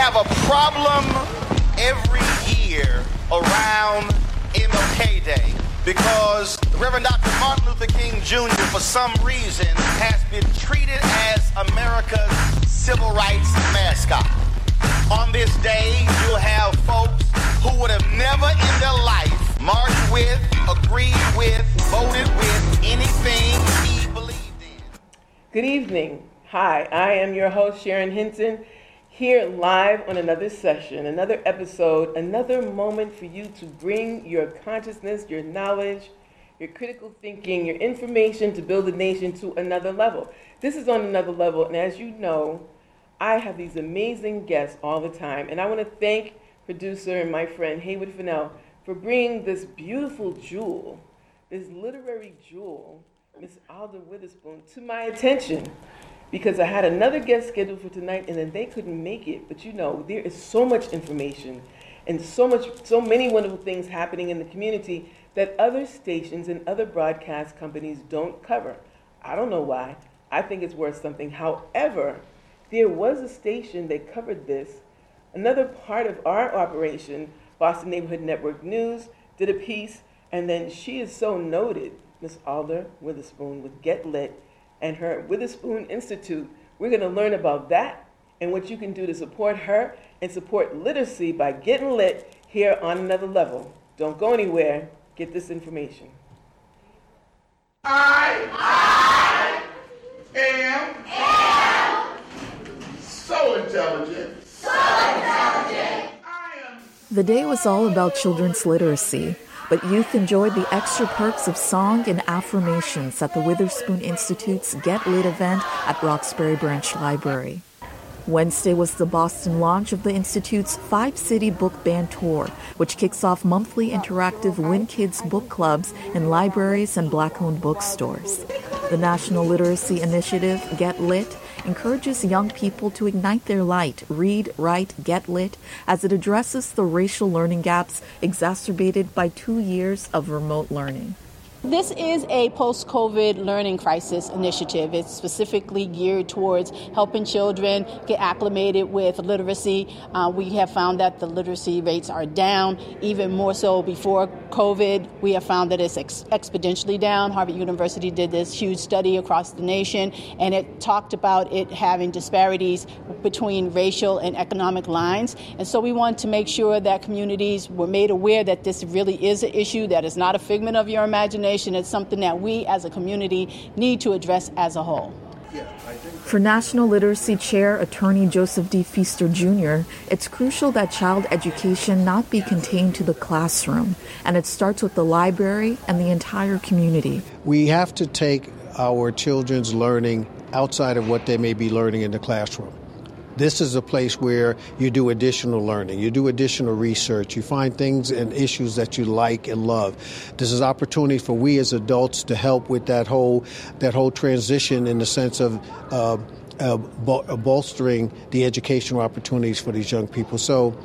have a problem every year around MLK Day because Reverend Dr. Martin Luther King Jr., for some reason, has been treated as America's civil rights mascot. On this day, you'll have folks who would have never in their life marched with, agreed with, voted with anything he believed in. Good evening. Hi, I am your host, Sharon Hinton, here live on another session, another episode, another moment for you to bring your consciousness, your knowledge, your critical thinking, your information to build a nation to another level. This is on another level, and as you know, I have these amazing guests all the time, and I want to thank producer and my friend Haywood Fennell for bringing this beautiful jewel, this literary jewel, Miss Alda Witherspoon, to my attention because I had another guest scheduled for tonight and then they couldn't make it. But you know, there is so much information and so much, so many wonderful things happening in the community that other stations and other broadcast companies don't cover. I don't know why. I think it's worth something. However, there was a station that covered this. Another part of our operation, Boston Neighborhood Network News, did a piece, and then she is so noted, Miss Alda Witherspoon with Get Lit and her Witherspoon Institute. We're going to learn about that and what you can do to support her and support literacy by getting lit here on another level. Don't go anywhere. Get this information. I, I am, am so intelligent. So intelligent. The day was all about children's literacy, but youth enjoyed the extra perks of song and affirmations at the Witherspoon Institute's Get Lit event at Roxbury Branch Library. Wednesday was the Boston launch of the Institute's five city book band tour, which kicks off monthly interactive Win Kids book clubs in libraries and black owned bookstores. The National Literacy Initiative, Get Lit, encourages young people to ignite their light, read, write, get lit, as it addresses the racial learning gaps exacerbated by two years of remote learning. This is a post COVID learning crisis initiative. It's specifically geared towards helping children get acclimated with literacy. Uh, we have found that the literacy rates are down, even more so before COVID. We have found that it's ex- exponentially down. Harvard University did this huge study across the nation, and it talked about it having disparities between racial and economic lines. And so we want to make sure that communities were made aware that this really is an issue that is not a figment of your imagination it's something that we as a community need to address as a whole. For National Literacy Chair Attorney Joseph D. Feaster Jr., it's crucial that child education not be contained to the classroom, and it starts with the library and the entire community. We have to take our children's learning outside of what they may be learning in the classroom. This is a place where you do additional learning, you do additional research, you find things and issues that you like and love. This is opportunity for we as adults to help with that whole that whole transition in the sense of. Uh, uh, bolstering the educational opportunities for these young people. So,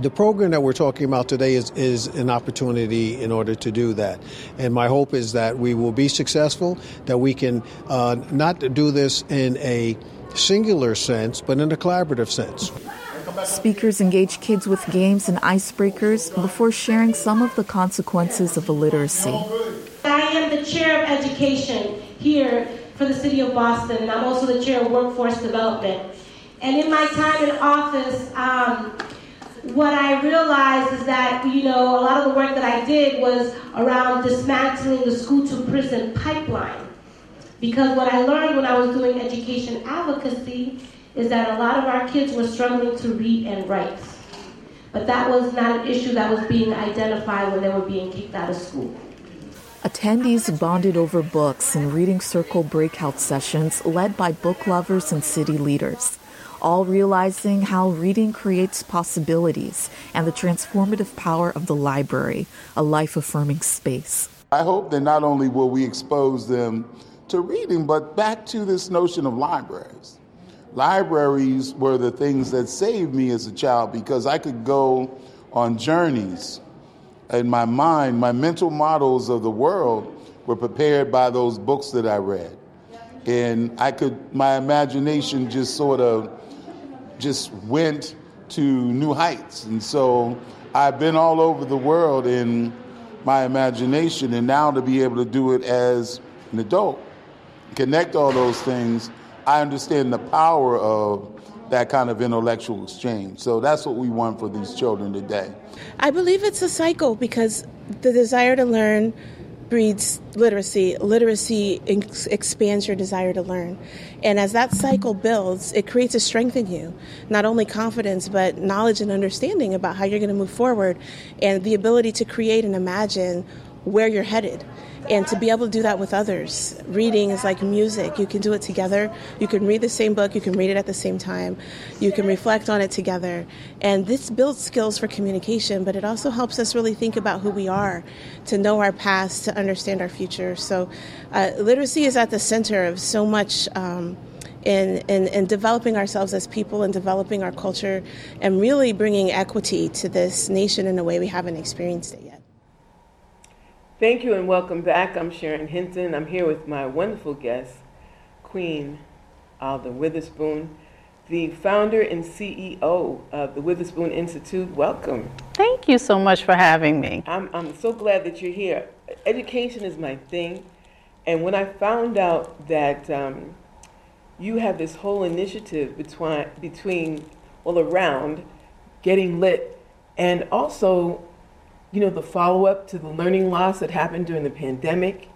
the program that we're talking about today is, is an opportunity in order to do that. And my hope is that we will be successful, that we can uh, not do this in a singular sense, but in a collaborative sense. Speakers engage kids with games and icebreakers before sharing some of the consequences of illiteracy. I am the chair of education here for the city of Boston, and I'm also the chair of workforce development. And in my time in office, um, what I realized is that, you know, a lot of the work that I did was around dismantling the school to prison pipeline. Because what I learned when I was doing education advocacy is that a lot of our kids were struggling to read and write. But that was not an issue that was being identified when they were being kicked out of school. Attendees bonded over books in reading circle breakout sessions led by book lovers and city leaders, all realizing how reading creates possibilities and the transformative power of the library, a life affirming space. I hope that not only will we expose them to reading, but back to this notion of libraries. Libraries were the things that saved me as a child because I could go on journeys in my mind, my mental models of the world were prepared by those books that I read. And I could, my imagination just sort of just went to new heights. And so I've been all over the world in my imagination, and now to be able to do it as an adult, connect all those things, I understand the power of that kind of intellectual exchange. So that's what we want for these children today. I believe it's a cycle because the desire to learn breeds literacy. Literacy ex- expands your desire to learn. And as that cycle builds, it creates a strength in you. Not only confidence, but knowledge and understanding about how you're going to move forward and the ability to create and imagine where you're headed and to be able to do that with others. Reading is like music. You can do it together. You can read the same book, you can read it at the same time, you can reflect on it together. And this builds skills for communication, but it also helps us really think about who we are, to know our past, to understand our future. So, uh, literacy is at the center of so much. Um, in, in, in, developing ourselves as people and developing our culture and really bringing equity to this nation in a way we haven't experienced it yet. Thank you and welcome back. I'm Sharon Hinton. I'm here with my wonderful guest, Queen Alda Witherspoon, the founder and CEO of the Witherspoon Institute. Welcome. Thank you so much for having me. I'm, I'm so glad that you're here. Education is my thing. And when I found out that um, you have this whole initiative between, between, well, around getting lit and also you know, the follow up to the learning loss that happened during the pandemic.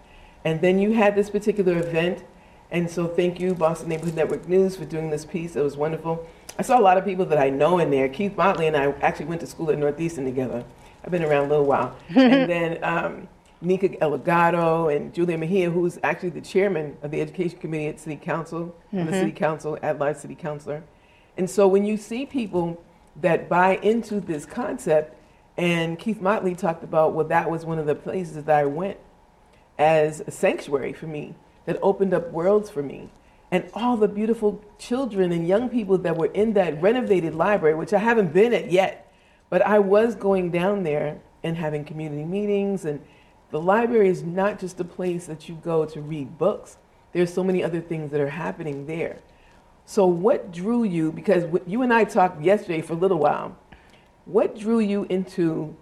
And then you had this particular event. And so thank you, Boston Neighborhood Network News, for doing this piece. It was wonderful. I saw a lot of people that I know in there. Keith Motley and I actually went to school at Northeastern together. I've been around a little while. and then um, Nika Elugardo and Julia Mejia, who's actually the chairman of the Education Committee at City Council, mm-hmm. the City Council, at large City Councilor. And so when you see people that buy into this concept, and Keith Motley talked about, well, that was one of the places that I went as a sanctuary for me, that opened up worlds for me. And all the beautiful children and young people that were in that renovated library, which I haven't been at yet, but I was going down there and having community meetings. And the library is not just a place that you go to read books, there's so many other things that are happening there. So, what drew you? Because you and I talked yesterday for a little while what drew you into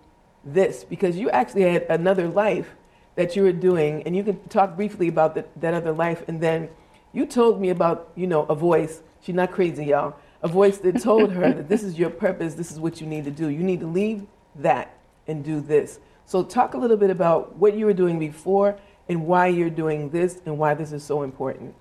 this? Because you actually had another life that you were doing, and you can talk briefly about the, that other life. And then you told me about, you know, a voice. She's not crazy, y'all. A voice that told her that this is your purpose, this is what you need to do. You need to leave that and do this. So, talk a little bit about what you were doing before and why you're doing this and why this is so important.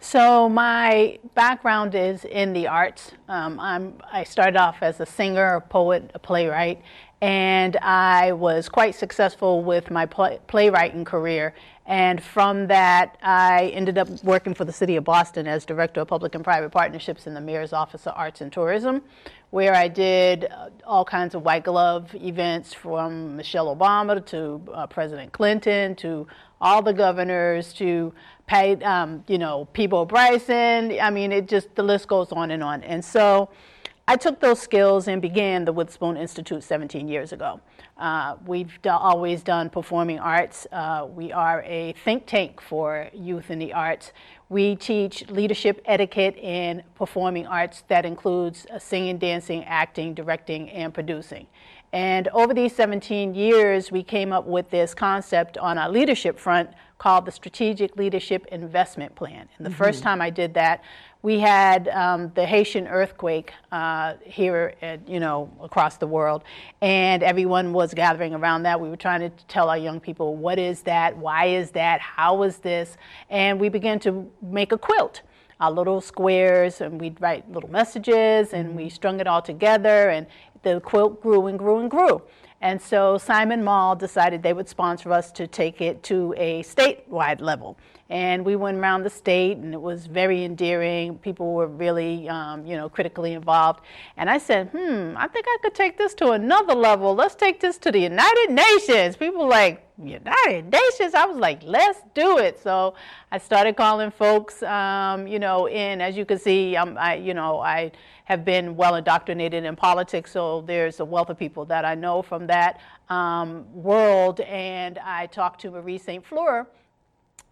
So my background is in the arts. Um, I'm, I started off as a singer, a poet, a playwright, and I was quite successful with my play, playwriting career. And from that, I ended up working for the city of Boston as director of public and private partnerships in the mayor's office of arts and tourism, where I did uh, all kinds of white glove events from Michelle Obama to uh, President Clinton to all the governors to pay, um, you know, Peabo Bryson. I mean, it just, the list goes on and on. And so I took those skills and began the Witherspoon Institute 17 years ago. Uh, we've do, always done performing arts. Uh, we are a think tank for youth in the arts. We teach leadership etiquette in performing arts that includes uh, singing, dancing, acting, directing, and producing. And over these 17 years, we came up with this concept on our leadership front called the Strategic Leadership Investment Plan. And the mm-hmm. first time I did that, we had um, the Haitian earthquake uh, here, at, you know, across the world, and everyone was gathering around that. We were trying to tell our young people what is that, why is that, how is this, and we began to make a quilt. Our little squares, and we'd write little messages, and we mm-hmm. strung it all together, and the quilt grew and grew and grew. And so Simon Mall decided they would sponsor us to take it to a statewide level. And we went around the state, and it was very endearing. People were really, um, you know, critically involved. And I said, hmm, I think I could take this to another level. Let's take this to the United Nations. People like, United Nations? I was like, let's do it. So I started calling folks, um, you know, in. As you can see, um, I, you know, I have been well indoctrinated in politics, so there's a wealth of people that I know from that um, world. And I talked to Marie St. Fleur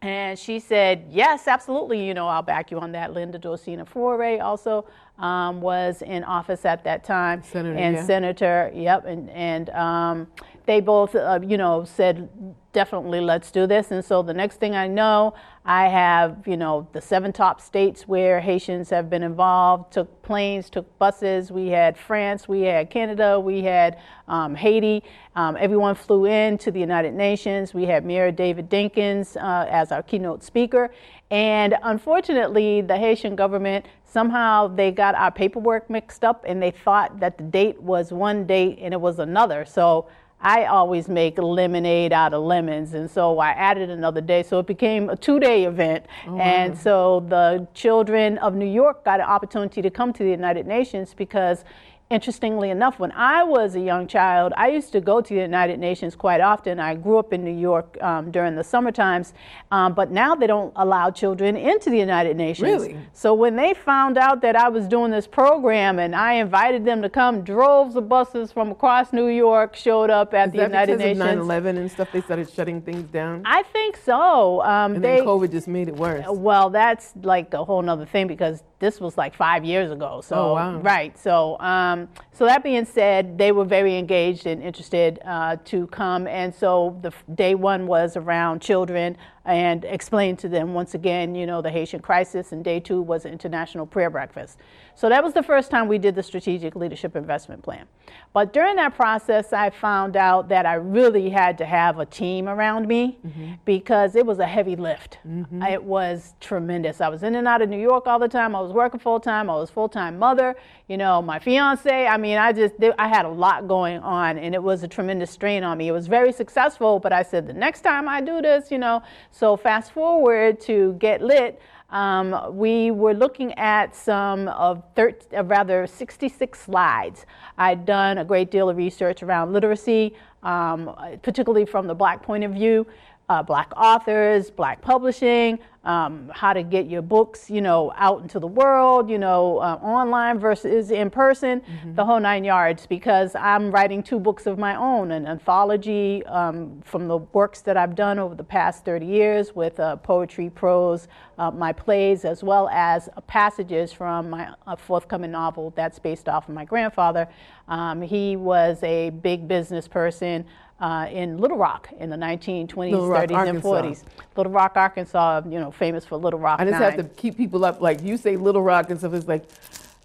And she said, yes, absolutely, you know, I'll back you on that. Linda Dorcena Forry also um, was in office at that time. Senator, and yeah. Senator, yep, and, and um, they both, uh, you know, said, definitely let's do this. And so the next thing I know, I have, you know, the seven top states where Haitians have been involved, took planes, took buses. We had France, we had Canada, we had um, Haiti. Um, everyone flew in to the United Nations. We had Mayor David Dinkins uh, as our keynote speaker. And unfortunately, the Haitian government somehow they got our paperwork mixed up and they thought that the date was one date and it was another. So I always make lemonade out of lemons, and so I added another day. So it became a two day event. Oh, and so the children of New York got an opportunity to come to the United Nations because interestingly enough, when I was a young child, I used to go to the United Nations quite often. I grew up in New York um, during the summer times, um, but now they don't allow children into the United Nations. Really? So when they found out that I was doing this program and I invited them to come, droves of buses from across New York showed up at Is the that United because Nations. of 9/11 and stuff? They started shutting things down, I think so. Um, and they, then COVID just made it worse. well, that's like a whole other thing because this was like five years ago. So Oh, wow. right. So um, so that being said, they were very engaged and interested uh, to come, and so the f- day one was around children and explained to them once again, you know, the Haitian crisis, and day two was an international prayer breakfast. So that was the first time we did the strategic leadership investment plan. But during that process, I found out that I really had to have a team around me mm-hmm. because it was a heavy lift. Mm-hmm. It was tremendous. I was in and out of New York all the time. I was working full time. I was full time mother. You know, my fiance. I mean, I just I had a lot going on, and it was a tremendous strain on me. It was very successful, but I said the next time I do this, you know. So fast forward to get lit. Um, we were looking at some of, thir- uh, rather 66 slides. I'd done a great deal of research around literacy, um, particularly from the black point of view, uh, black authors, black publishing, um, how to get your books, you know, out into the world, you know, uh, online versus in person, the whole nine yards. Because I'm writing two books of my own, an anthology um, from the works that I've done over the past 30 years with uh, poetry, prose, uh, my plays, as well as uh, passages from my uh, forthcoming novel that's based off of my grandfather. Um, he was a big business person. Uh, in Little Rock in the 1920s, Little Rock, 30s, and Arkansas. 40s. Little Rock, Arkansas, you know, famous for Little Rock. I just Nine. have to keep people up. Like you say, Little Rock and stuff. It's like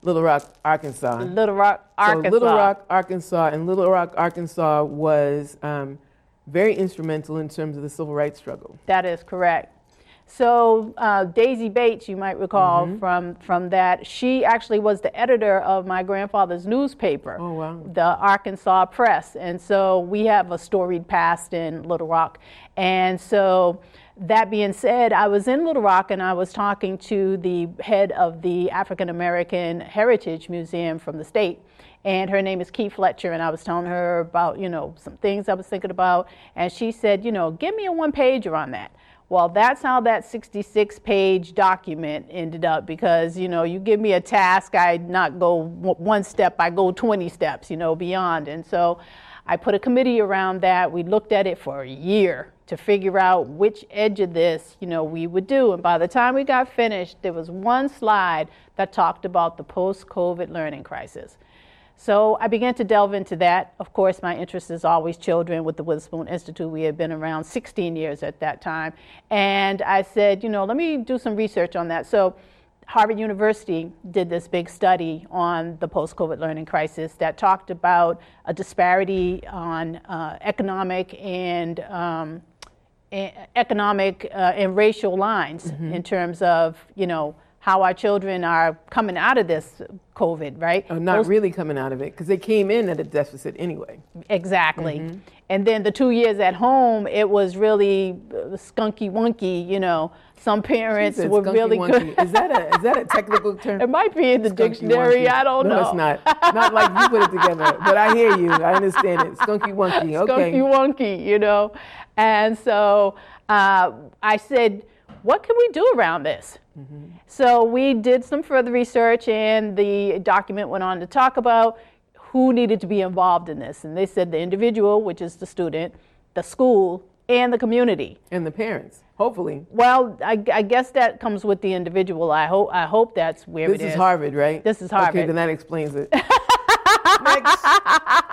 Little Rock, Arkansas. Little Rock, Arkansas. So Little Rock, Arkansas, and Little Rock, Arkansas was um, very instrumental in terms of the civil rights struggle. That is correct. So uh, Daisy Bates, you might recall Mm-hmm. from from that, she actually was the editor of my grandfather's newspaper, Oh, wow. the Arkansas Press, and so we have a storied past in Little Rock, and so. That being said, I was in Little Rock and I was talking to the head of the African American Heritage Museum from the state, and her name is Key Fletcher, and I was telling her about you know some things I was thinking about, and she said, you know, give me a one pager on that. Well, that's how that 66 page document ended up because, you know, you give me a task, I not go one step, I go 20 steps, you know, beyond. And so I put a committee around that. We looked at it for a year to figure out which edge of this, you know, we would do. And by the time we got finished, there was one slide that talked about the post-COVID learning crisis. So I began to delve into that. Of course, my interest is always children with the Witherspoon Institute. We had been around 16 years at that time. And I said, you know, let me do some research on that. So Harvard University did this big study on the post COVID learning crisis that talked about a disparity on uh, economic and um, economic uh, and racial lines Mm-hmm. in terms of, you know, how our children are coming out of this COVID, right? Oh, not Those- really coming out of it because they came in at a deficit anyway. Exactly. Mm-hmm. And then the two years at home, it was really uh, skunky wonky. You know, some parents were really wonky. good. Is that a is that a technical term? it might be in the Skunky dictionary. wonky. I don't no, know. No, it's not. Not like you put it together. But I hear you. I understand it. Skunky wonky. Okay. Skunky wonky, you know. And so uh, I said, what can we do around this? So we did some further research, and the document went on to talk about who needed to be involved in this. And they said the individual, which is the student, the school, and the community. And the parents, hopefully. Well, I, I guess that comes with the individual. I hope I hope that's where this it is is. Harvard, right? This is Harvard. Okay, then that explains it. Next,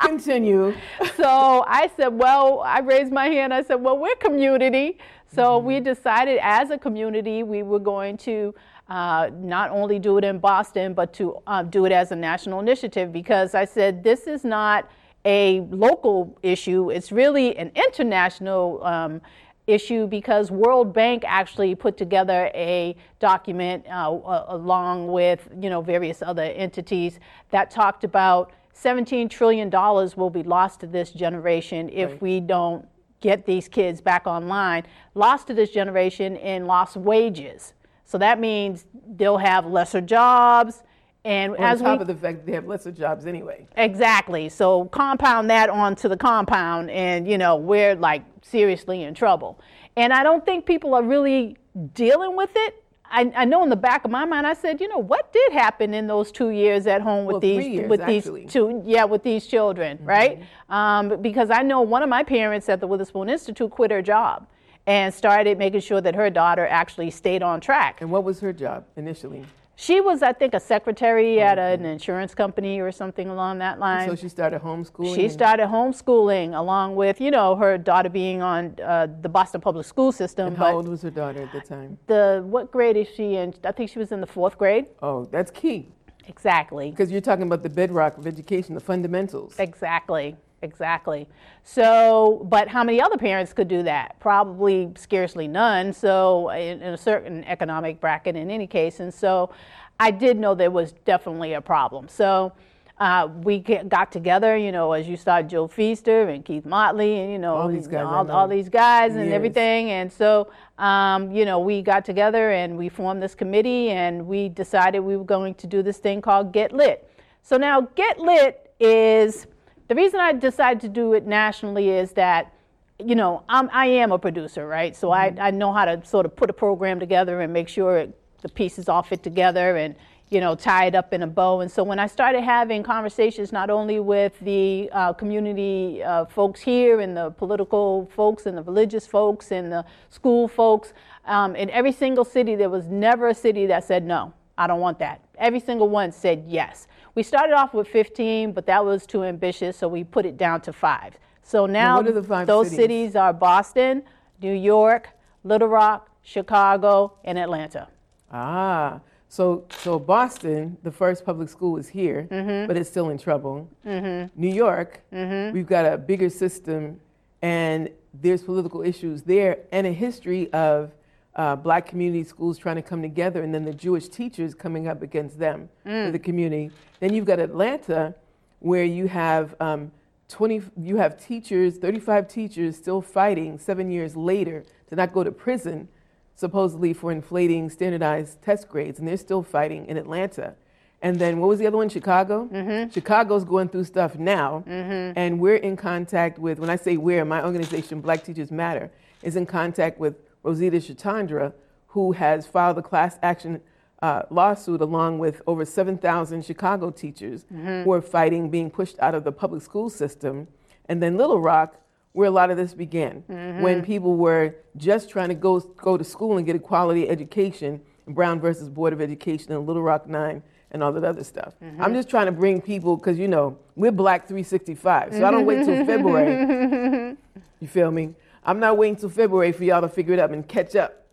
continue. so I said, well, I raised my hand. I said, well, we're community. So we decided as a community we were going to uh, not only do it in Boston, but to uh, do it as a national initiative because I said this is not a local issue, it's really an international um, issue because World Bank actually put together a document uh, along with you know various other entities that talked about 17 trillion dollars will be lost to this generation if Right. we don't get these kids back online. Lost to this generation in lost wages. So that means they'll have lesser jobs and On as top we of the fact that they have lesser jobs anyway. Exactly. So compound that onto the compound, and you know we're like seriously in trouble. And I don't think people are really dealing with it. I, I know in the back of my mind, I said, you know, what did happen in those two years at home with Well, these years, with actually. these two, yeah, with these children, right? Um, because I know one of my parents at the Witherspoon Institute quit her job and started making sure that her daughter actually stayed on track. And what was her job initially? She was, I think, a secretary at an insurance company or something along that line. So she started homeschooling. She started homeschooling along with, you know, her daughter being on uh, the Boston public school system. And but how old was her daughter at the time? the what grade is she in? I think she was in the fourth grade. Oh, that's key Exactly. because you're talking about the bedrock of education, the fundamentals. Exactly. Exactly. So, but how many other parents could do that? Probably scarcely none. So, in, in a certain economic bracket, in any case, and so I did know there was definitely a problem. So. Uh, we get, got together, you know, as you saw Joe Feaster and Keith Motley, and you know, All these guys all, all these guys and everything. And so, um, you know, we got together and we formed this committee, and we decided we were going to do this thing called Get Lit. So now, Get Lit is the reason I decided to do it nationally is that, you know, I'm, I am a producer, right? So I, I know how to sort of put a program together and make sure it, the pieces all fit together and, you know, tie it up in a bow. And so when I started having conversations not only with the uh, community uh, folks here and the political folks and the religious folks and the school folks, um, in every single city, there was never a city that said no. I don't want that. Every single one said yes. We started off with 15, but that was too ambitious, so we put it down to five. So now what are the five those cities? cities are Boston, New York, Little Rock, Chicago, and Atlanta. Ah, so so Boston, the first public school is here, Mm-hmm. but it's still in trouble. New York, we've got a bigger system, and there's political issues there, and a history of uh, black community schools trying to come together, and then the Jewish teachers coming up against them Mm. for the community. Then you've got Atlanta, where you have um, 20, you have teachers, 35 teachers still fighting seven years later to not go to prison supposedly for inflating standardized test grades, and they're still fighting in Atlanta. And then what was the other one? Chicago. Chicago's going through stuff now, and we're in contact with. When I say we're, my organization, Black Teachers Matter, is in contact with Rosita Chatandra, who has filed a class action uh, lawsuit along with over 7,000 Chicago teachers mm-hmm. who are fighting being pushed out of the public school system. And then Little Rock, where a lot of this began, mm-hmm. when people were just trying to go, go to school and get a quality education, Brown versus Board of Education and Little Rock 9 and all that other stuff. Mm-hmm. I'm just trying to bring people, because you know, we're Black 365, so I don't wait till February. You feel me? I'm not waiting till February for y'all to figure it out and catch up.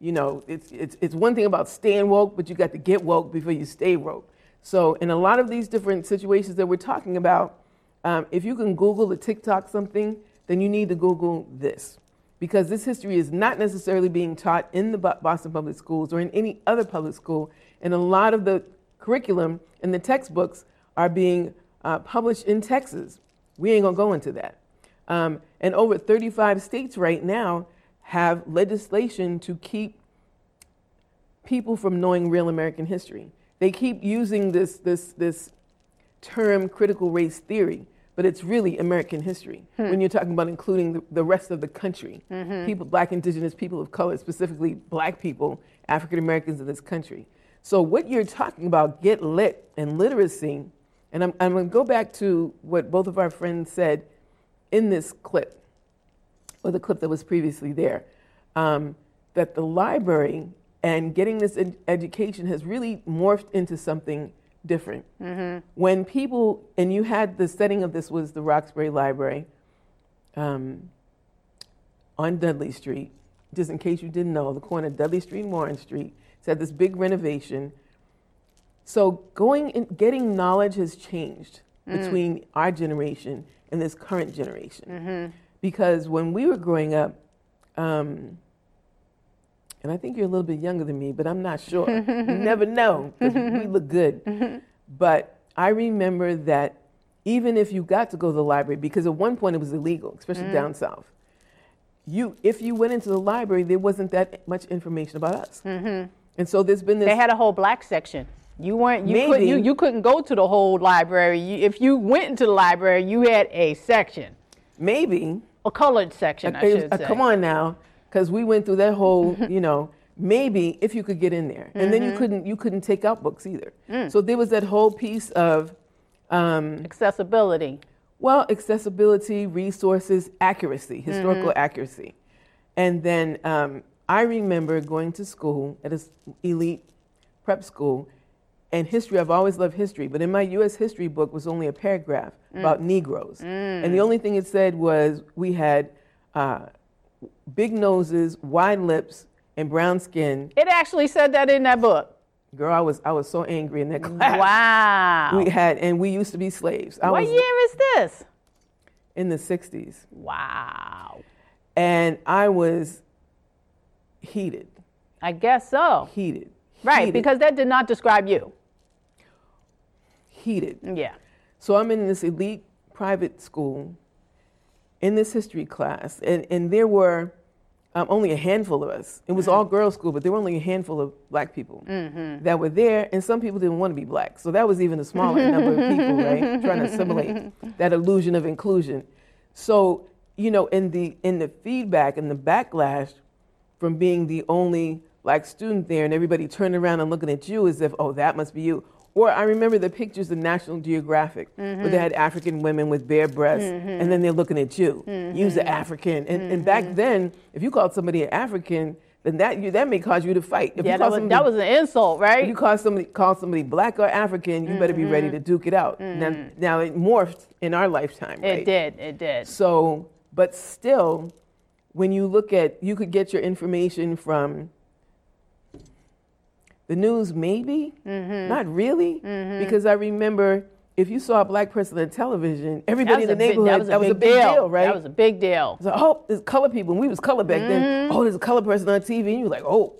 You know, it's, it's, it's one thing about staying woke, but you got to get woke before you stay woke. So, in a lot of these different situations that we're talking about, um, if you can Google or TikTok something, then you need to Google this. Because this history is not necessarily being taught in the Boston Public Schools or in any other public school. And a lot of the curriculum and the textbooks are being uh, published in Texas. We ain't gonna go into that. Um, and over 35 states right now have legislation to keep people from knowing real American history. They keep using this, this, this term critical race theory, but it's really American history when you're talking about including the, the rest of the country. People, black, indigenous people of color, specifically black people, African Americans in this country. So, what you're talking about, get lit and literacy, and I'm, I'm going to go back to what both of our friends said in this clip or the clip that was previously there, um, that the library and getting this ed- education has really morphed into something different. When people, and you had the setting of this was the Roxbury Library um, on Dudley Street. Just in case you didn't know, the corner of Dudley Street and Warren Street. It's had this big renovation. So going and getting knowledge has changed Mm. between our generation and this current generation. Mm-hmm. Because when we were growing up, um, and I think you're a little bit younger than me, but I'm not sure. you never know we look good. But I remember that even if you got to go to the library, because at one point it was illegal, especially mm. down south. You, if you went into the library, there wasn't that much information about us, mm-hmm. and so there's been this. They had a whole black section. You weren't you couldn't you, you couldn't go to the whole library. You, if you went into the library, you had a section, maybe a colored section, I Uh, should uh, say. come on now, because we went through that whole, you know, maybe if you could get in there, and then you Mm-hmm. couldn't you couldn't take out books either. Mm. So there was that whole piece of, um, accessibility. well, accessibility, resources, accuracy, historical Mm-hmm. accuracy, and then um, I remember going to school at an elite prep school. And history, I've always loved history, but in my U.S. history book was only a paragraph Mm. about Negroes. And the only thing it said was we had uh, big noses, wide lips, and brown skin. It actually said that in that book. Girl, I was I was so angry in that class. Wow. We had and we used to be slaves. I what was year is this? in the '60s, Wow. and I was heated, I guess so. heated, Right, heated, because that did not describe you. heated. Yeah. So I'm in this elite private school in this history class, and, and there were um, only a handful of us. It was all girls' school, but there were only a handful of black people that were there, and some people didn't want to be black. So that was even a smaller number of people, right? Trying to assimilate that illusion of inclusion. So, you know, in the in the feedback and the backlash from being the only black student there and everybody turning around and looking at you as if, oh, that must be you. Or I remember the pictures of National Geographic where they had mm-hmm. African women with bare breasts mm-hmm. and then they're looking at you. You's an mm-hmm. African. And, and back then, if you called somebody an African, then that you, that may cause you to fight. If Yeah, you that was, somebody- that was an insult, if you call somebody call somebody black or African, you better be ready to duke it out. Now, now it morphed in our lifetime, right? It did. It did. So, but still, when you look at, you could get your information from the news, maybe, Mm-hmm. not really, because I remember if you saw a black person on television, everybody in the That was a big- neighborhood, that was a big, deal, right? That was a big deal. So, oh, there's color people. And we was color back Mm-hmm. then. Oh, there's a color person on TV. And you're like, oh,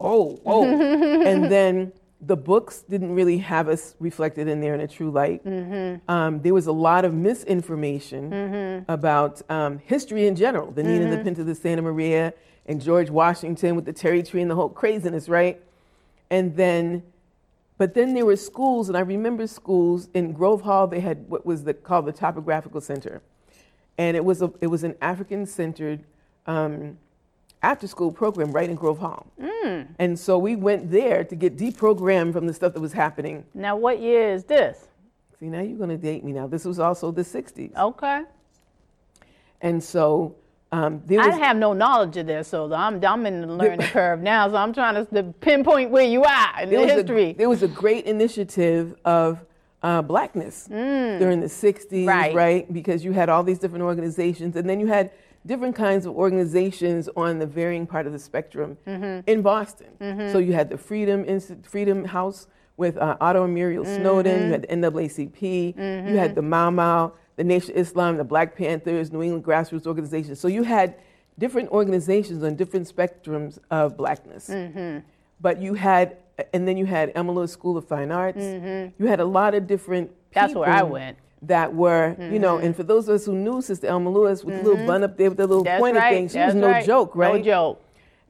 oh, oh. and then the books didn't really have us reflected in there in a true light. Mm-hmm. Um, there was a lot of misinformation about um, history in general. The Nina, Mm-hmm. the Pinta, the Santa Maria, and George Washington with the Terry tree and the whole craziness, right? And then, but then there were schools, and I remember schools in Grove Hall. They had what was the, called the Topographical Center, and it was a it was an African-centered um, after-school program right in Grove Hall. Mm. And so we went there to get deprogrammed from the stuff that was happening. Now, what year is this? See, now you're going to date me. Now this was also the '60s, Okay. and so um, there I have no knowledge of this, so I'm, I'm in the learning curve now. So I'm trying to pinpoint where you are in the history. A, there was a great initiative of uh, blackness during the 60s, Mm. Right. right. Because you had all these different organizations, and then you had different kinds of organizations on the varying part of the spectrum Mm-hmm. in Boston. So you had the Freedom Insti- Freedom House with uh, Otto and Muriel Snowden, Mm-hmm. you had the NAACP, you had the Mau Mau, the Nation of Islam, the Black Panthers, New England grassroots organizations. So you had different organizations on different spectrums of blackness. Mm-hmm. But you had, and then you had Elma Lewis School of Fine Arts. You had a lot of different Mm-hmm. That's where I went. That were, you know, and for those of us who knew Sister Elma Lewis with the little bun up there with the little Mm-hmm. That's pointed right. thing, she That's was no right. joke, right? No joke.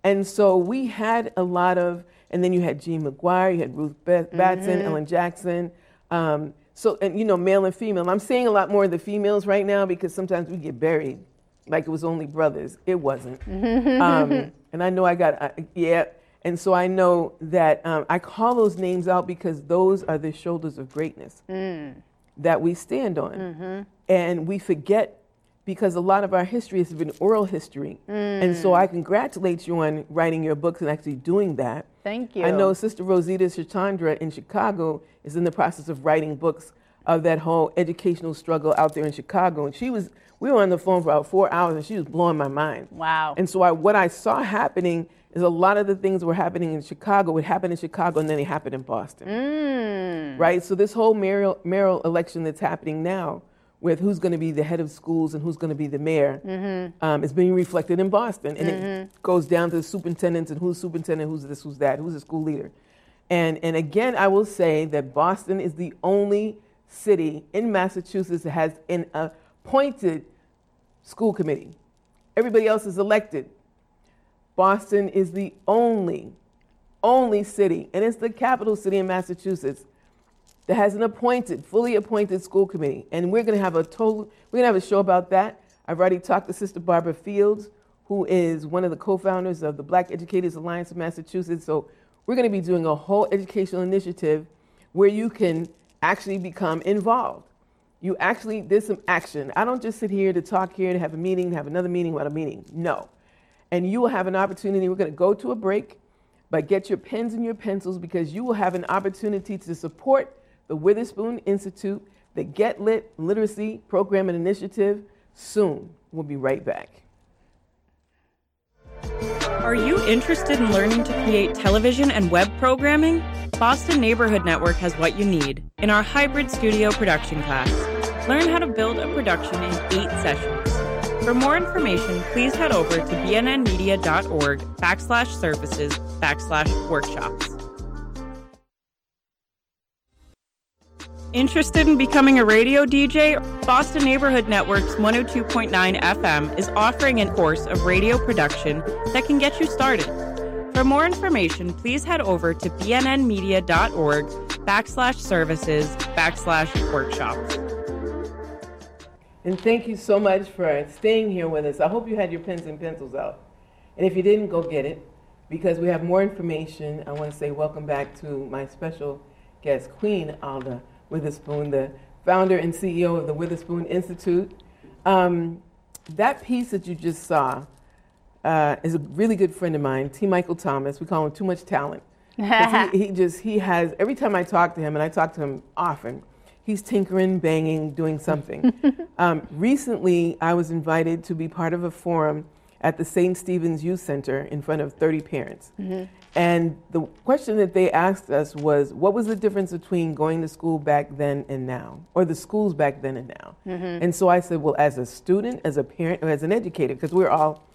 And so we had a lot of, and then you had Jean McGuire, you had Ruth Batson, Mm-hmm. Ellen Jackson. Um, so, and you know, male and female. I'm saying a lot more of the females right now because sometimes we get buried like it was only brothers. It wasn't. um, and I know I got, uh, yeah. And so I know that um, I call those names out because those are the shoulders of greatness that we stand on. And we forget because a lot of our history has been oral history. And so I congratulate you on writing your books and actually doing that. Thank you. I know Sister Rosita Chachandra in Chicago is in the process of writing books of that whole educational struggle out there in Chicago. And she was, we were on the phone for about four hours and she was blowing my mind. Wow. And so I, what I saw happening is a lot of the things were happening in Chicago would happen in Chicago and then they happened in Boston. Mm. Right? So this whole mayoral, mayoral election that's happening now with who's going to be the head of schools and who's going to be the mayor Mm-hmm. um, is being reflected in Boston. And it goes down to the superintendents and who's superintendent, who's this, who's that, who's the school leader. And, and again, I will say that Boston is the only city in Massachusetts that has an appointed school committee. Everybody else is elected. Boston is the only, only city, and it's the capital city in Massachusetts that has an appointed, fully appointed school committee. And we're going to have a total, we're going to have a show about that. I've already talked to Sister Barbara Fields, who is one of the co-founders of the Black Educators Alliance of Massachusetts. So we're going to be doing a whole educational initiative where you can actually become involved. You actually, there's some action. I don't just sit here to talk here, to have a meeting, have another meeting without a meeting. No. And you will have an opportunity. We're going to go to a break, but get your pens and your pencils because you will have an opportunity to support the Witherspoon Institute, the Get Lit Literacy Program and Initiative soon. We'll be right back. Are you interested in learning to create television and web programming? Boston Neighborhood Network has what you need in our hybrid studio production class. Learn how to build a production in eight sessions. For more information, please head over to bnnmedia.org backslash services backslash workshops. Interested in becoming a radio DJ? Boston Neighborhood Network's 102.9 FM is offering a course of radio production that can get you started. For more information, please head over to bnnmedia.org backslash services backslash workshops. And thank you so much for staying here with us. I hope you had your pens and pencils out. And if you didn't, go get it because we have more information. I want to say welcome back to my special guest, Queen Alda Witherspoon, the founder and CEO of the Witherspoon Institute. Um, that piece that you just saw uh, is a really good friend of mine, T. Michael Thomas. We call him Too Much Talent. he, he just, he has, every time I talk to him, and I talk to him often, he's tinkering, banging, doing something. um, recently, I was invited to be part of a forum at the St. Stephen's Youth Center in front of 30 parents. And the question that they asked us was, what was the difference between going to school back then and now, or the schools back then and now? And so I said, well, as a student, as a parent, or as an educator, because we're all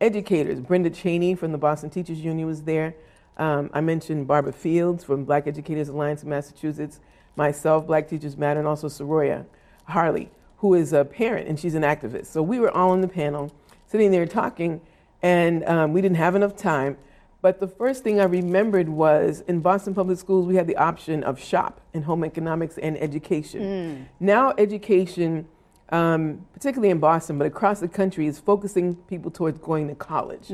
educators. Brenda Cheney from the Boston Teachers Union was there. Um, I mentioned Barbara Fields from Black Educators Alliance of Massachusetts, myself, Black Teachers Matter, and also Soroya Harley, who is a parent and she's an activist. So we were all on the panel, sitting there talking, and um, we didn't have enough time. But the first thing I remembered was in Boston Public Schools, we had the option of shop and home economics and education. Now, education, um, particularly in Boston, but across the country, is focusing people towards going to college.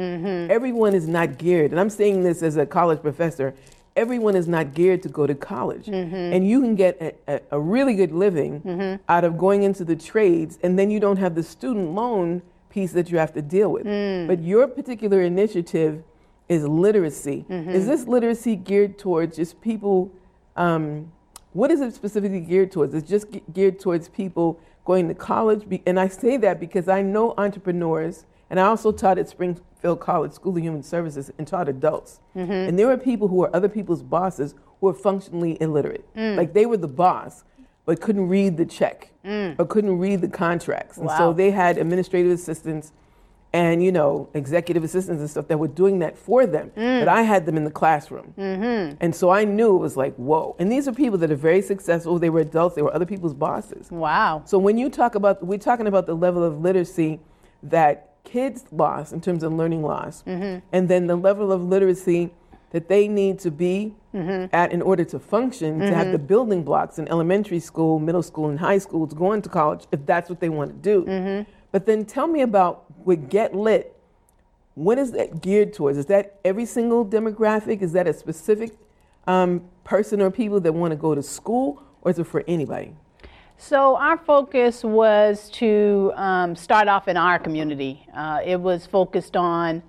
Everyone is not geared, and I'm saying this as a college professor. Everyone is not geared to go to college, and you can get a, a, a really good living out of going into the trades, and then you don't have the student loan piece that you have to deal with. Mm. But your particular initiative is literacy. Mm-hmm. Is this literacy geared towards just people? Um, what is it specifically geared towards? It's just ge- geared towards people going to college. Be- and I say that because I know entrepreneurs, and I also taught at Springfield College School of Human Services and taught adults. Mm-hmm. And there were people who were other people's bosses who were functionally illiterate. Mm. Like they were the boss, but couldn't read the check mm. or couldn't read the contracts. And so they had administrative assistants and you know executive assistants and stuff that were doing that for them mm. but i had them in the classroom. Mm-hmm. And so i knew it was like whoa. And these are people that are very successful. They were adults. They were other people's bosses. Wow. so when you talk about we're talking about the level of literacy that kids lost in terms of learning loss mm-hmm. and then the level of literacy that they need to be at in order to function to have the building blocks in elementary school middle school and high school to go into college if that's what they want to do. But then tell me about with get lit. What is that geared towards? Is that every single demographic? Is that a specific um, person or people that want to go to school or is it for anybody? So our focus was to um, start off in our community. Uh, it was focused on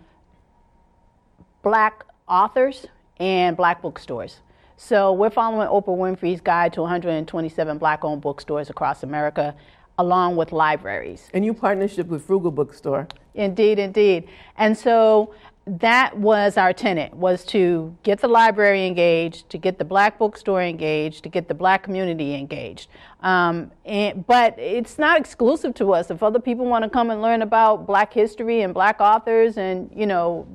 black authors and black bookstores. So we're following Oprah Winfrey's guide to 127 black-owned bookstores across America, along with libraries. And you partnership with Frugal Bookstore. Indeed, indeed. And so that was our tenet was to get the library engaged to get the black bookstore engaged to get the black community engaged um, and, but it's not exclusive to us if other people want to come and learn about black history and black authors and you know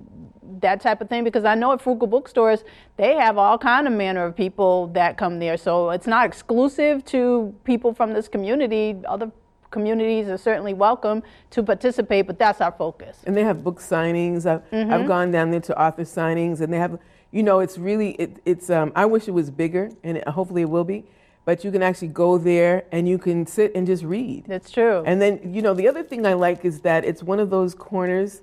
that type of thing because i know at frugal bookstores they have all kind of manner of people that come there so it's not exclusive to people from this community other communities are certainly welcome to participate, but that's our focus. And they have book signings. I've, mm-hmm. I've gone down there to author signings, and they have, you know, it's really, it, it's. Um, I wish it was bigger, and it, hopefully it will be. But you can actually go there and you can sit and just read. That's true. And then, you know, the other thing I like is that it's one of those corners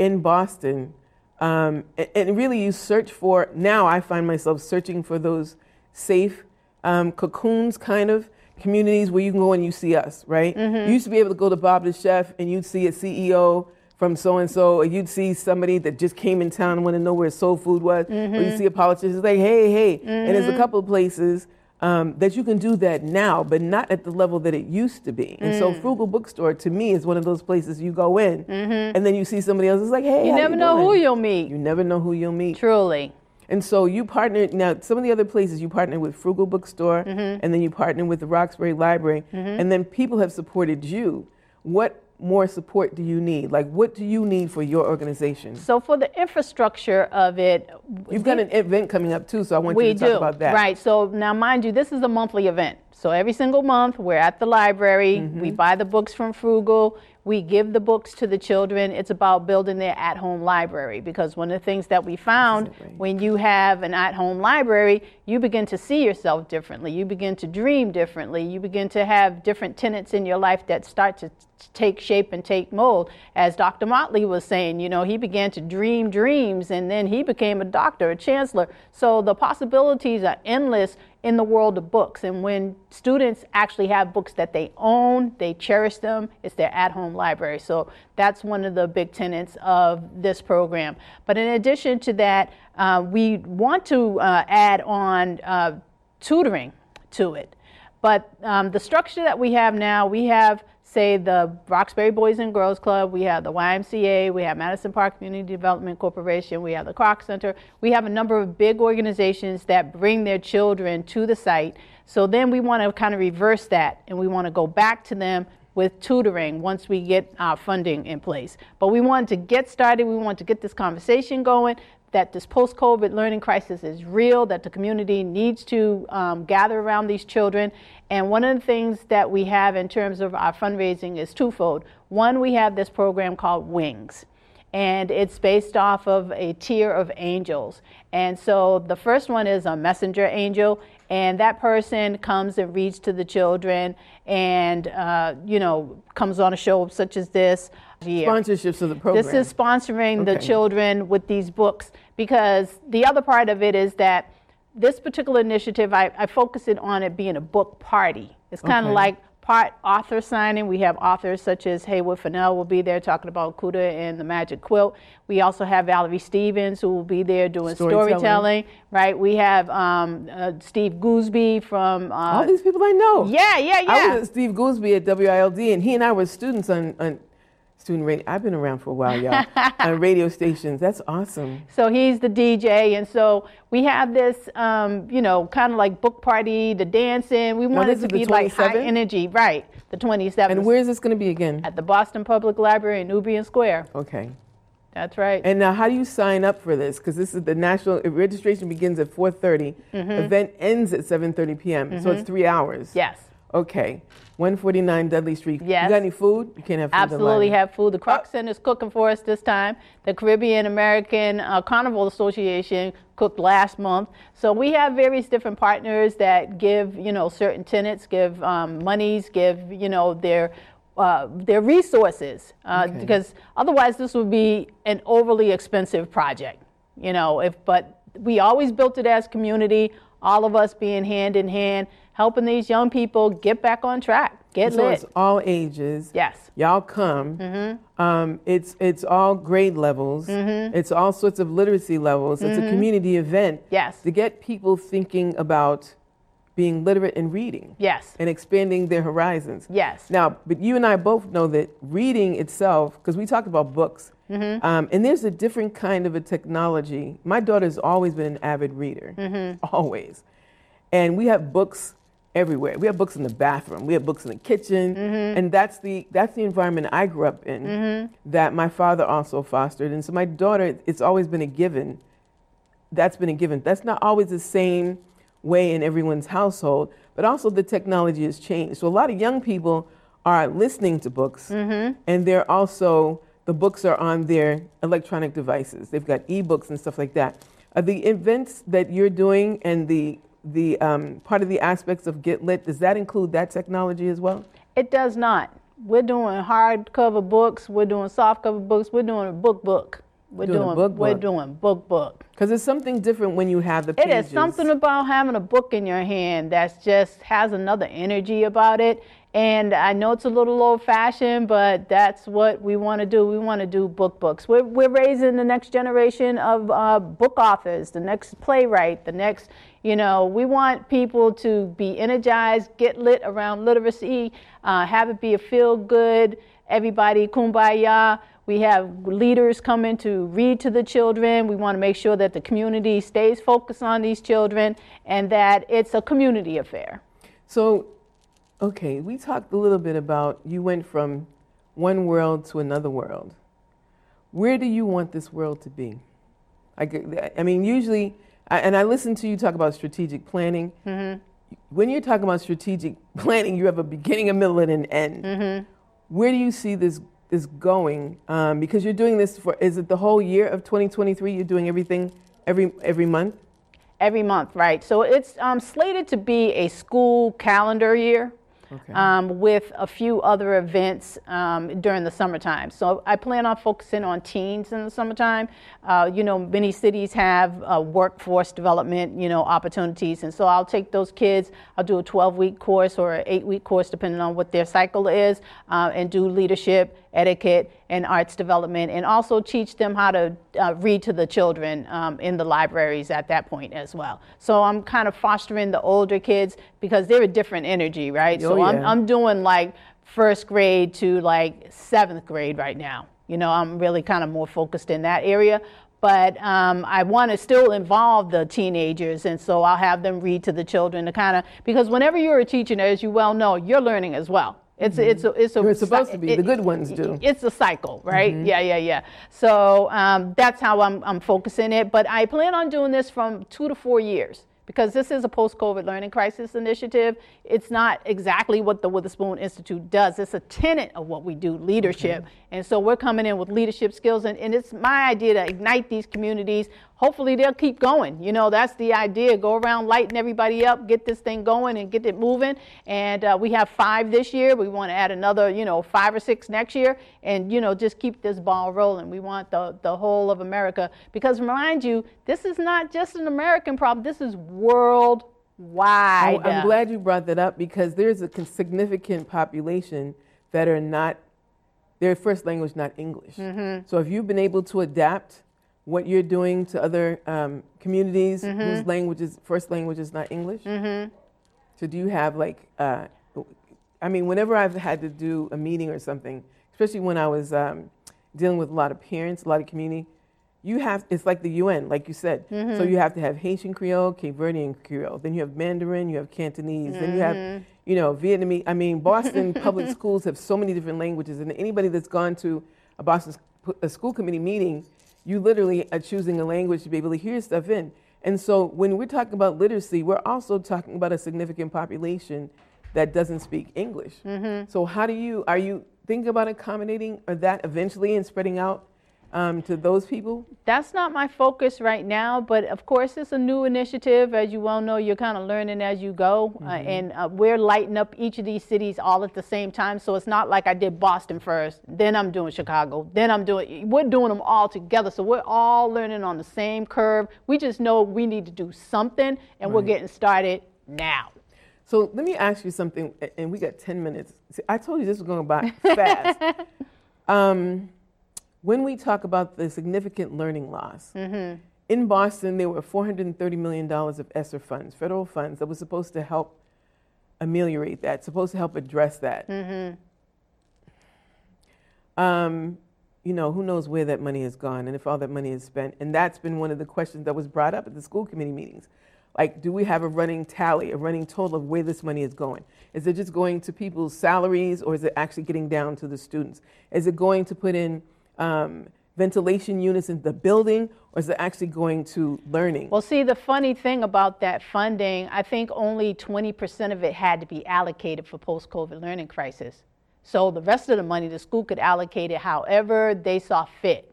in Boston. Um, and, and, really, you search for, now I find myself searching for those safe um, cocoons, kind of, communities where you can go and you see us, right? Mm-hmm. You used to be able to go to Bob the Chef and you'd see a CEO from so and so, or you'd see somebody that just came in town and want to know where soul food was, mm-hmm. or you see a politician it's like, hey, hey. Mm-hmm. And there's a mm-hmm. couple of places um, that you can do that now, but not at the level that it used to be. And mm. so, Frugal Bookstore to me is one of those places you go in, mm-hmm. and then you see somebody else. It's like, hey, you never you know doing? who you'll meet. You never know who you'll meet. Truly. And so you partner now. Some of the other places you partner with Frugal Bookstore, mm-hmm. and then you partner with the Roxbury Library, mm-hmm. and then people have supported you. What more support do you need? Like, what do you need for your organization? So, for the infrastructure of it, you've got an event coming up too. So, I want you to talk do. about that. Right. So now, mind you, this is a monthly event. So every single month, we're at the library. Mm-hmm. We buy the books from Frugal. We give the books to the children. It's about building their at home library because one of the things that we found when you have an at home library, you begin to see yourself differently. You begin to dream differently. You begin to have different tenets in your life that start to take shape and take mold. As Dr. Motley was saying, you know, he began to dream dreams and then he became a doctor, a chancellor. So the possibilities are endless in the world of books. And when students actually have books that they own, they cherish them, it's their at home library. So that's one of the big tenets of this program. But in addition to that, uh, we want to uh, add on uh, tutoring to it. But um, the structure that we have now, we have say the Roxbury Boys and Girls Club, we have the YMCA, we have Madison Park Community Development Corporation, we have the Kroc Center. We have a number of big organizations that bring their children to the site. So then we want to kind of reverse that and we want to go back to them with tutoring once we get our funding in place. But we want to get started, we want to get this conversation going that this post COVID learning crisis is real, that the community needs to um, gather around these children. And one of the things that we have in terms of our fundraising is twofold. One, we have this program called Wings, and it's based off of a tier of angels. And so the first one is a messenger angel, and that person comes and reads to the children and, uh, you know, comes on a show such as this year. Sponsorships of the program. This is sponsoring okay. the children with these books because the other part of it is that this particular initiative, I, I focus it on it being a book party. It's kind of okay. like part author signing. We have authors such as Haywood Fennell will be there talking about Kuda and the Magic Quilt. We also have Valerie Stevens who will be there doing storytelling. storytelling right? We have um, uh, Steve Gooseby from. Uh, All these people I know. Yeah, yeah, yeah. I was with Steve Gooseby at WILD, and he and I were students on, on student radio. I've been around for a while, y'all. on radio stations. That's awesome. So he's the DJ, and so we have this, um, you know, kind of like book party, the dancing. We want it to be like high energy, right? The 27th. And where is this going to be again? At the Boston Public Library in Nubian Square. Okay. That's right. And now, how do you sign up for this? Because this is the national registration begins at 4:30. Mm-hmm. Event ends at 7:30 p.m. Mm-hmm. So it's three hours. Yes. Okay. 149 Dudley Street. Yes. You got any food? You can't have food. Absolutely have food. The Kroc oh. Center is cooking for us this time. The Caribbean American uh, Carnival Association cooked last month. So we have various different partners that give, you know, certain tenants, give um, monies, give, you know, their uh, their resources uh, okay. because otherwise this would be an overly expensive project you know if but we always built it as community all of us being hand in hand, helping these young people get back on track, get so lit. it's all ages. Yes. Y'all come. Mm-hmm. Um, it's it's all grade levels. Mm-hmm. It's all sorts of literacy levels. It's a Mhm. community event. Yes. To get people thinking about being literate and reading. Yes. And expanding their horizons. Yes. Now, but you and I both know that reading itself, because we talked about books, mm-hmm. um, and there's a different kind of a technology. My daughter's always been an avid reader, mm-hmm. always. And we have books everywhere. We have books in the bathroom. We have books in the kitchen, Mhm. and that's the that's the environment I grew up in. Mhm. That my father also fostered, and so my daughter, it's always been a given. That's been a given. That's not always the same way in everyone's household, but also the technology has changed. So a lot of young people are listening to books, Mhm. and they're also the books are on their electronic devices. They've got e-books and stuff like that. Are the events that you're doing and the the um, part of the aspects of Get Lit does that include that technology as well? It does not. We're doing hardcover books. We're doing softcover books. We're doing a book book. We're Doing doing, book we're book. doing book book. Because it's something different when you have the It pages. is something about having a book in your hand that just has another energy about it. And I know it's a little old fashioned, but that's what we want to do. We want to do book books. We're, we're raising the next generation of uh, book authors, the next playwright, the next, you know, we want people to be energized, get lit around literacy, uh, have it be a feel good, everybody kumbaya. We have leaders coming to read to the children. We want to make sure that the community stays focused on these children and that it's a community affair. So, okay, we talked a little bit about you went from one world to another world. Where do you want this world to be? I, I mean, usually, I- and I listen to you talk about strategic planning. When you're talking about strategic planning, you have a beginning, a middle, and an end. Where do you see this this going? Um, because you're doing this for is it the whole year of 2023? You're doing everything every every month. Every month, right? So it's um, slated to be a school calendar year. Okay. Um, with a few other events um, during the summertime. So I plan on focusing on teens in the summertime. Uh, you know, many cities have uh, workforce development, you know, opportunities, and so I'll take those kids. I'll do a 12-week course or an eight-week course, depending on what their cycle is, uh, and do leadership, etiquette, and arts development, and also teach them how to uh, read to the children um, in the libraries at that point as well. So I'm kind of fostering the older kids because they're a different energy, right? Oh, so I'm. I'm doing like first grade to like seventh grade right now. You know, I'm really kind of more focused in that area. But um, I want to still involve the teenagers, and so I'll have them read to the children to kind of because whenever you're a teacher, as you well know, you're learning as well. It's a, it's a, it's a You're supposed to be. The good ones do. It's a cycle, right? Mhm. Yeah, yeah, yeah. So um, that's how I'm I'm focusing it. But I plan on doing this from two to four years because this is a post-COVID learning crisis initiative. It's not exactly what the Witherspoon Institute does. It's a tenet of what we do, leadership. And so we're coming in with leadership skills, and, and it's my idea to ignite these communities. Hopefully they'll keep going. You know, that's the idea. Go around lighting everybody up, get this thing going and get it moving. And uh, we have five this year. We want to add another, you know, five or six next year. And, you know, just keep this ball rolling. We want the, the whole of America. Because remind you, this is not just an American problem. This is worldwide. Oh, I'm glad you brought that up because there's a significant population that are not their first language not English. Mhm. So if you've been able to adapt what you're doing to other um, communities Mhm. whose is first language is not English, Mhm. so do you have like, uh, I mean, whenever I've had to do a meeting or something, especially when I was um, dealing with a lot of parents, a lot of community, you have, it's like the UN, like you said. So Mhm. you have to have Haitian Creole, Cape Verdean Creole. Then you have Mandarin, you have Cantonese, then you have, Mhm. you know, Vietnamese. I mean, Boston public schools have so many different languages. And anybody that's gone to a Boston a school committee meeting, you literally are choosing a language to be able to hear stuff in. And so when we're talking about literacy, we're also talking about a significant population that doesn't speak English. Mhm. So how do you are you thinking about accommodating or that eventually and spreading out um, to those people? That's not my focus right now, but of course, it's a new initiative. As you well know, you're kind of learning as you go, uh, and uh, we're lighting up each of these cities all at the same time. So it's not like I did Boston first, then I'm doing Chicago, then I'm doing. We're doing them all together, so we're all learning on the same curve. We just know we need to do something, and we're getting started now. So let me ask you something, and we got 10 minutes. See, I told you this was going to by fast. um, when we talk about the significant learning loss, in Boston, there were $430 million of ESSER funds, federal funds, that was supposed to help ameliorate that, supposed to help address that. Um, you know, who knows where that money has gone and if all that money is spent. And that's been one of the questions that was brought up at the school committee meetings. Like, do we have a running tally, a running total of where this money is going? Is it just going to people's salaries or is it actually getting down to the students? Is it going to put in um, ventilation units in the building or is it actually going to learning? Well, see, the funny thing about that funding, I think only 20% of it had to be allocated for post COVID learning crisis. So the rest of the money, the school could allocate it however they saw fit.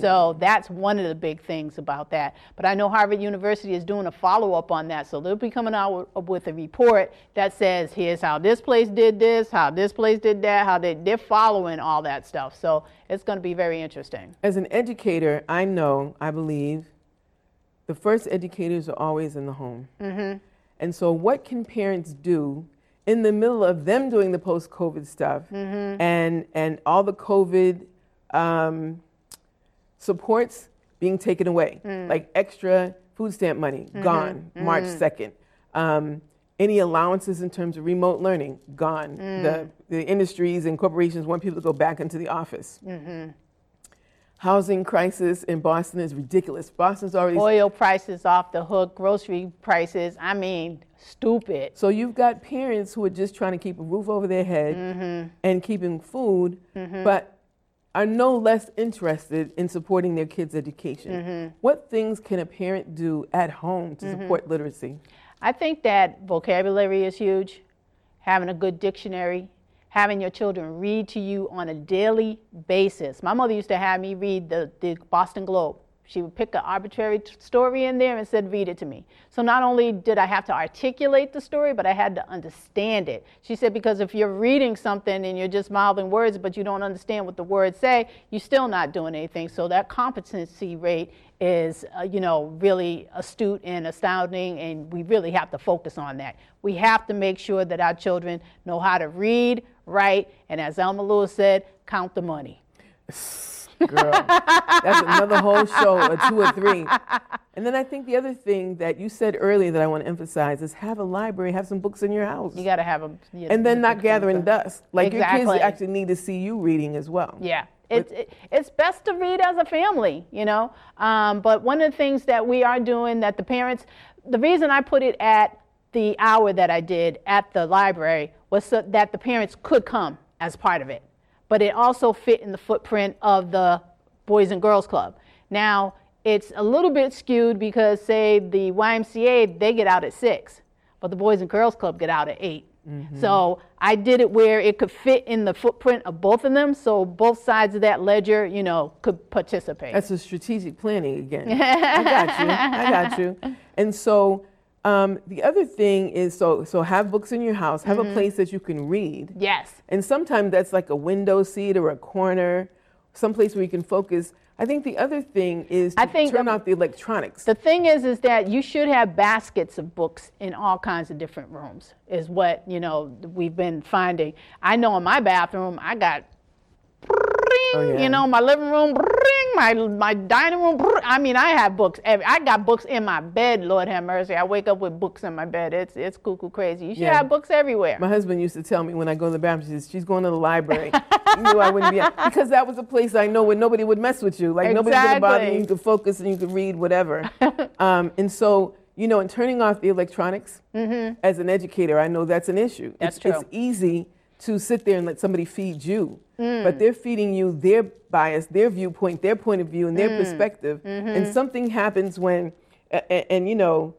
So that's one of the big things about that. But I know Harvard University is doing a follow up on that. So they'll be coming out with, with a report that says, here's how this place did this, how this place did that, how they, they're following all that stuff. So it's going to be very interesting. As an educator, I know, I believe, the first educators are always in the home. Mm-hmm. And so, what can parents do in the middle of them doing the post COVID stuff Mm-hmm. and, and all the COVID um, supports being taken away? Mm. Like extra food stamp money, Mm-hmm. gone March 2nd. Um, any allowances in terms of remote learning, gone. Mm. The, the industries and corporations want people to go back into the office. Mm-hmm. Housing crisis in Boston is ridiculous. Boston's already Oil prices off the hook, grocery prices, I mean, stupid. So you've got parents who are just trying to keep a roof over their head Mm-hmm. and keeping food, but are no less interested in supporting their kids' education. Mm-hmm. What things can a parent do at home to support literacy? I think that vocabulary is huge. Having a good dictionary, having your children read to you on a daily basis. My mother used to have me read the, the Boston Globe. She would pick an arbitrary t- story in there and said, read it to me. So not only did I have to articulate the story, but I had to understand it. She said, because if you're reading something and you're just mouthing words, but you don't understand what the words say, you're still not doing anything. So that competency rate is, uh, you know, really astute and astounding, and we really have to focus on that. We have to make sure that our children know how to read, write, and as Elma Lewis said, count the money. Girl, that's another whole show, or two or three. And then I think the other thing that you said earlier that I want to emphasize is have a library, have some books in your house. You got to have them. and then not gathering dust. Like your kids actually need to see you reading as well. Yeah. It's, it, it's best to read as a family, you know. Um, but one of the things that we are doing that the parents, the reason I put it at the hour that I did at the library was so that the parents could come as part of it. But it also fit in the footprint of the Boys and Girls Club. Now, it's a little bit skewed because, say, the YMCA, they get out at six, but the Boys and Girls Club get out at 8 mm-hmm. So I did it where it could fit in the footprint of both of them, so both sides of that ledger, you know, could participate. That's a strategic planning again. I got you. I got you. And so um, the other thing is so so have books in your house, have Mm-hmm. a place that you can read. yes. And sometimes that's like a window seat or a corner, someplace where you can focus. I think the other thing is to I think turn off the electronics. The thing is, is that you should have baskets of books in all kinds of different rooms. Is what you know we've been finding. I know in my bathroom, I got, Oh, yeah. you know, my living room, my my dining room. I mean, I have books. I got books in my bed. Lord have mercy. I wake up with books in my bed. It's it's cuckoo crazy. You should Yeah. have books everywhere. My husband used to tell me when I go to the bathroom, he says, she's going to the library. knew I wouldn't be. Because that was a place I know where nobody would mess with you. Like nobody's going to bother you. Exactly. You could focus and you could read whatever. um, and so, you know, in turning off the electronics, as an educator, I know that's an issue. Mm-hmm. That's it's, true. It's easy to sit there and let somebody feed you. Mm. But they're feeding you their bias, their viewpoint, their point of view, and their Mm. perspective. Mm-hmm. And something happens when, and, and you know,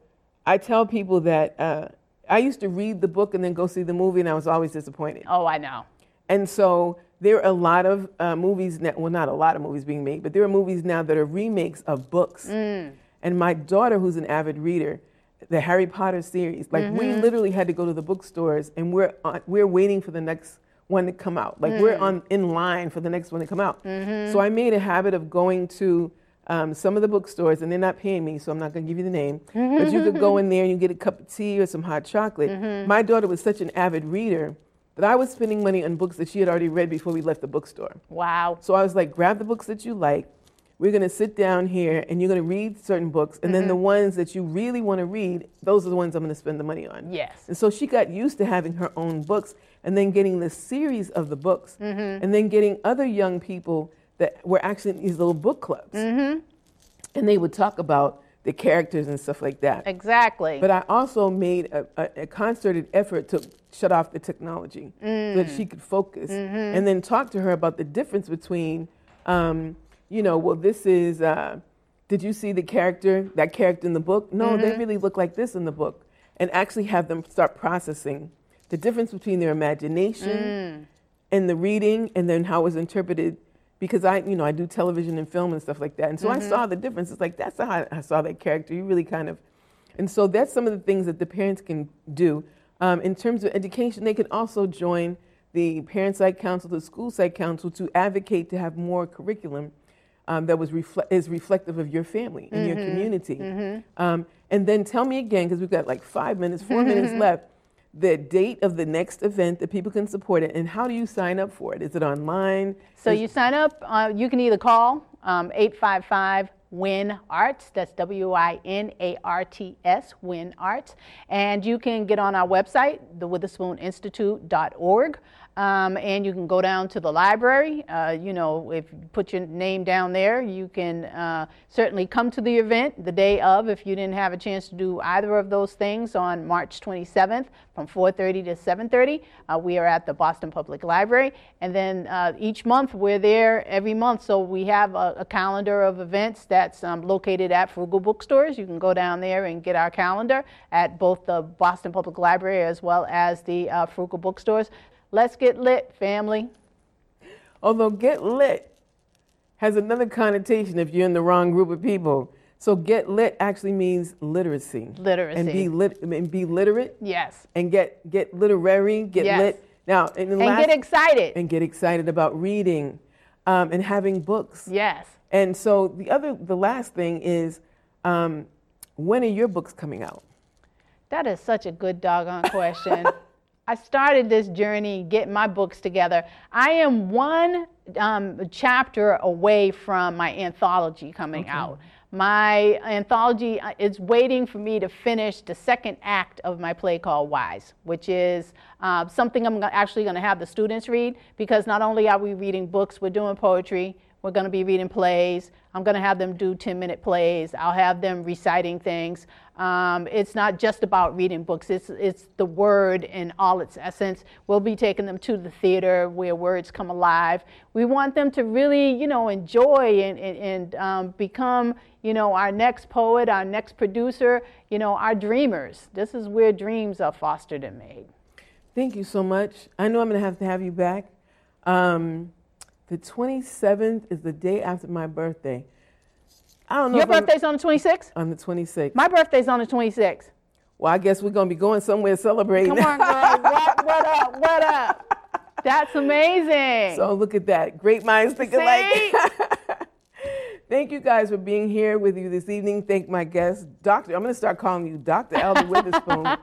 I tell people that uh, I used to read the book and then go see the movie, and I was always disappointed. oh, I know. And so there are a lot of uh, movies now. Well, not a lot of movies being made, but there are movies now that are remakes of books. Mm. And my daughter, who's an avid reader, the Harry Potter series, like we Mhm. literally had to go to the bookstores, and we're on, we're waiting for the next one to come out. Like we're Mm. on in line for the next one to come out. Mhm. So I made a habit of going to um, some of the bookstores, and they're not paying me, so I'm not going to give you the name. but you could go in there and you get a cup of tea or some hot chocolate. Mhm. My daughter was such an avid reader that I was spending money on books that she had already read before we left the bookstore. Wow. So I was like, grab the books that you like. We're going to sit down here and you're going to read certain books. And then the Mhm. ones that you really want to read, those are the ones I'm going to spend the money on. Yes. And so she got used to having her own books and then getting the series of the books Mhm. and then getting other young people that were actually in these little book clubs. Mm-hmm. And they would talk about the characters and stuff like that. Exactly. But I also made a, a, a concerted effort to shut off the technology so that Mm. she could focus Mhm. and then talk to her about the difference between, um, you know, well, this is, uh, did you see the character, that character in the book? No, they Mhm. really look like this in the book. And actually have them start processing the difference between their imagination Mm. and the reading and then how it was interpreted because I, you know, I do television and film and stuff like that. And so I Mhm. saw the difference. It's like, that's how I saw that character. You really kind of, and so that's some of the things that the parents can do. Um, in terms of education, they can also join the parent side council, the school site council to advocate to have more curriculum um, that was refle- is reflective of your family and your Mhm. community. Mhm. Um, and then tell me again, because we've got like five minutes, four minutes left, the date of the next event that people can support it, and how do you sign up for it? Is it online? So Is- you sign up, uh, you can either call um, 855 WIN ARTS, that's W I N A R T S, WIN ARTS, and you can get on our website, thewitherspooninstitute.org. Um, and you can go down to the library. Uh, you know, if you put your name down there, you can uh, certainly come to the event the day of if you didn't have a chance to do either of those things on March 27th from 4:30 to 7:30. Uh, we are at the Boston Public Library, and then uh, each month we're there every month. So we have a, a calendar of events that's um, located at Frugal Bookstores. You can go down there and get our calendar at both the Boston Public Library as well as the uh, Frugal Bookstores. Let's get lit, family. Although get lit has another connotation if you're in the wrong group of people. So get lit actually means literacy. Literacy. And be lit and be literate. Yes. And get get literary, get Yes. lit. Now and, the And last- get excited. And get excited about reading um, and having books. Yes. And so the other the last thing is um, when are your books coming out? That is such a good doggone question. I started this journey getting my books together. I am one um, chapter away from my anthology coming out. My anthology uh, is waiting for me to finish the second act of my play called Wise, which is uh, something I'm actually going to have the students read because not only are we reading books, we're doing poetry, we're going to be reading plays. I'm going to have them do 10 minute plays. I'll have them reciting things. Um, it's not just about reading books, it's, it's the word in all its essence. We'll be taking them to the theater where words come alive. We want them to really, you know, enjoy and, and, and um, become, you know, our next poet, our next producer, you know, our dreamers. This is where dreams are fostered and made. Thank you so much. I know I'm going to have to have you back. Um, the 27th is the day after my birthday. I don't know. Your if I'm- birthday's on the 26th? on the 26th. My birthday's on the 26th. Well, I guess we're going to be going somewhere celebrating. Come on, girl. what, what up? What up? That's amazing. So look at that. Great minds think alike. Thank you guys for being here with you this evening. Thank my guest, Doctor. I'm going to start calling you Dr. Alda Witherspoon,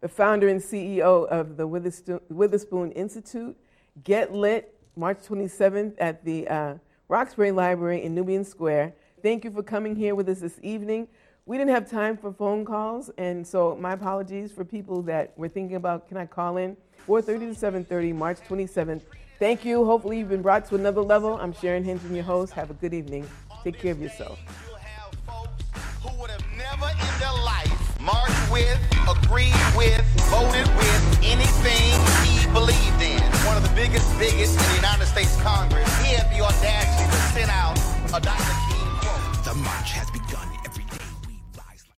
the founder and CEO of the Witherspoon, Witherspoon Institute. Get lit March 27th at the uh, Roxbury Library in Nubian Square. Thank you for coming here with us this evening. We didn't have time for phone calls, and so my apologies for people that were thinking about can I call in 4:30 to 7:30, March 27th. Thank you. Hopefully, you've been brought to another level. I'm Sharon Hinton, your host. Have a good evening. Take care of yourself. Never in their life marched with, agreed with, voted with anything he believed in one of the biggest biggest in the United States Congress, he had the audacity to send out a Dr. King quote. The march has begun.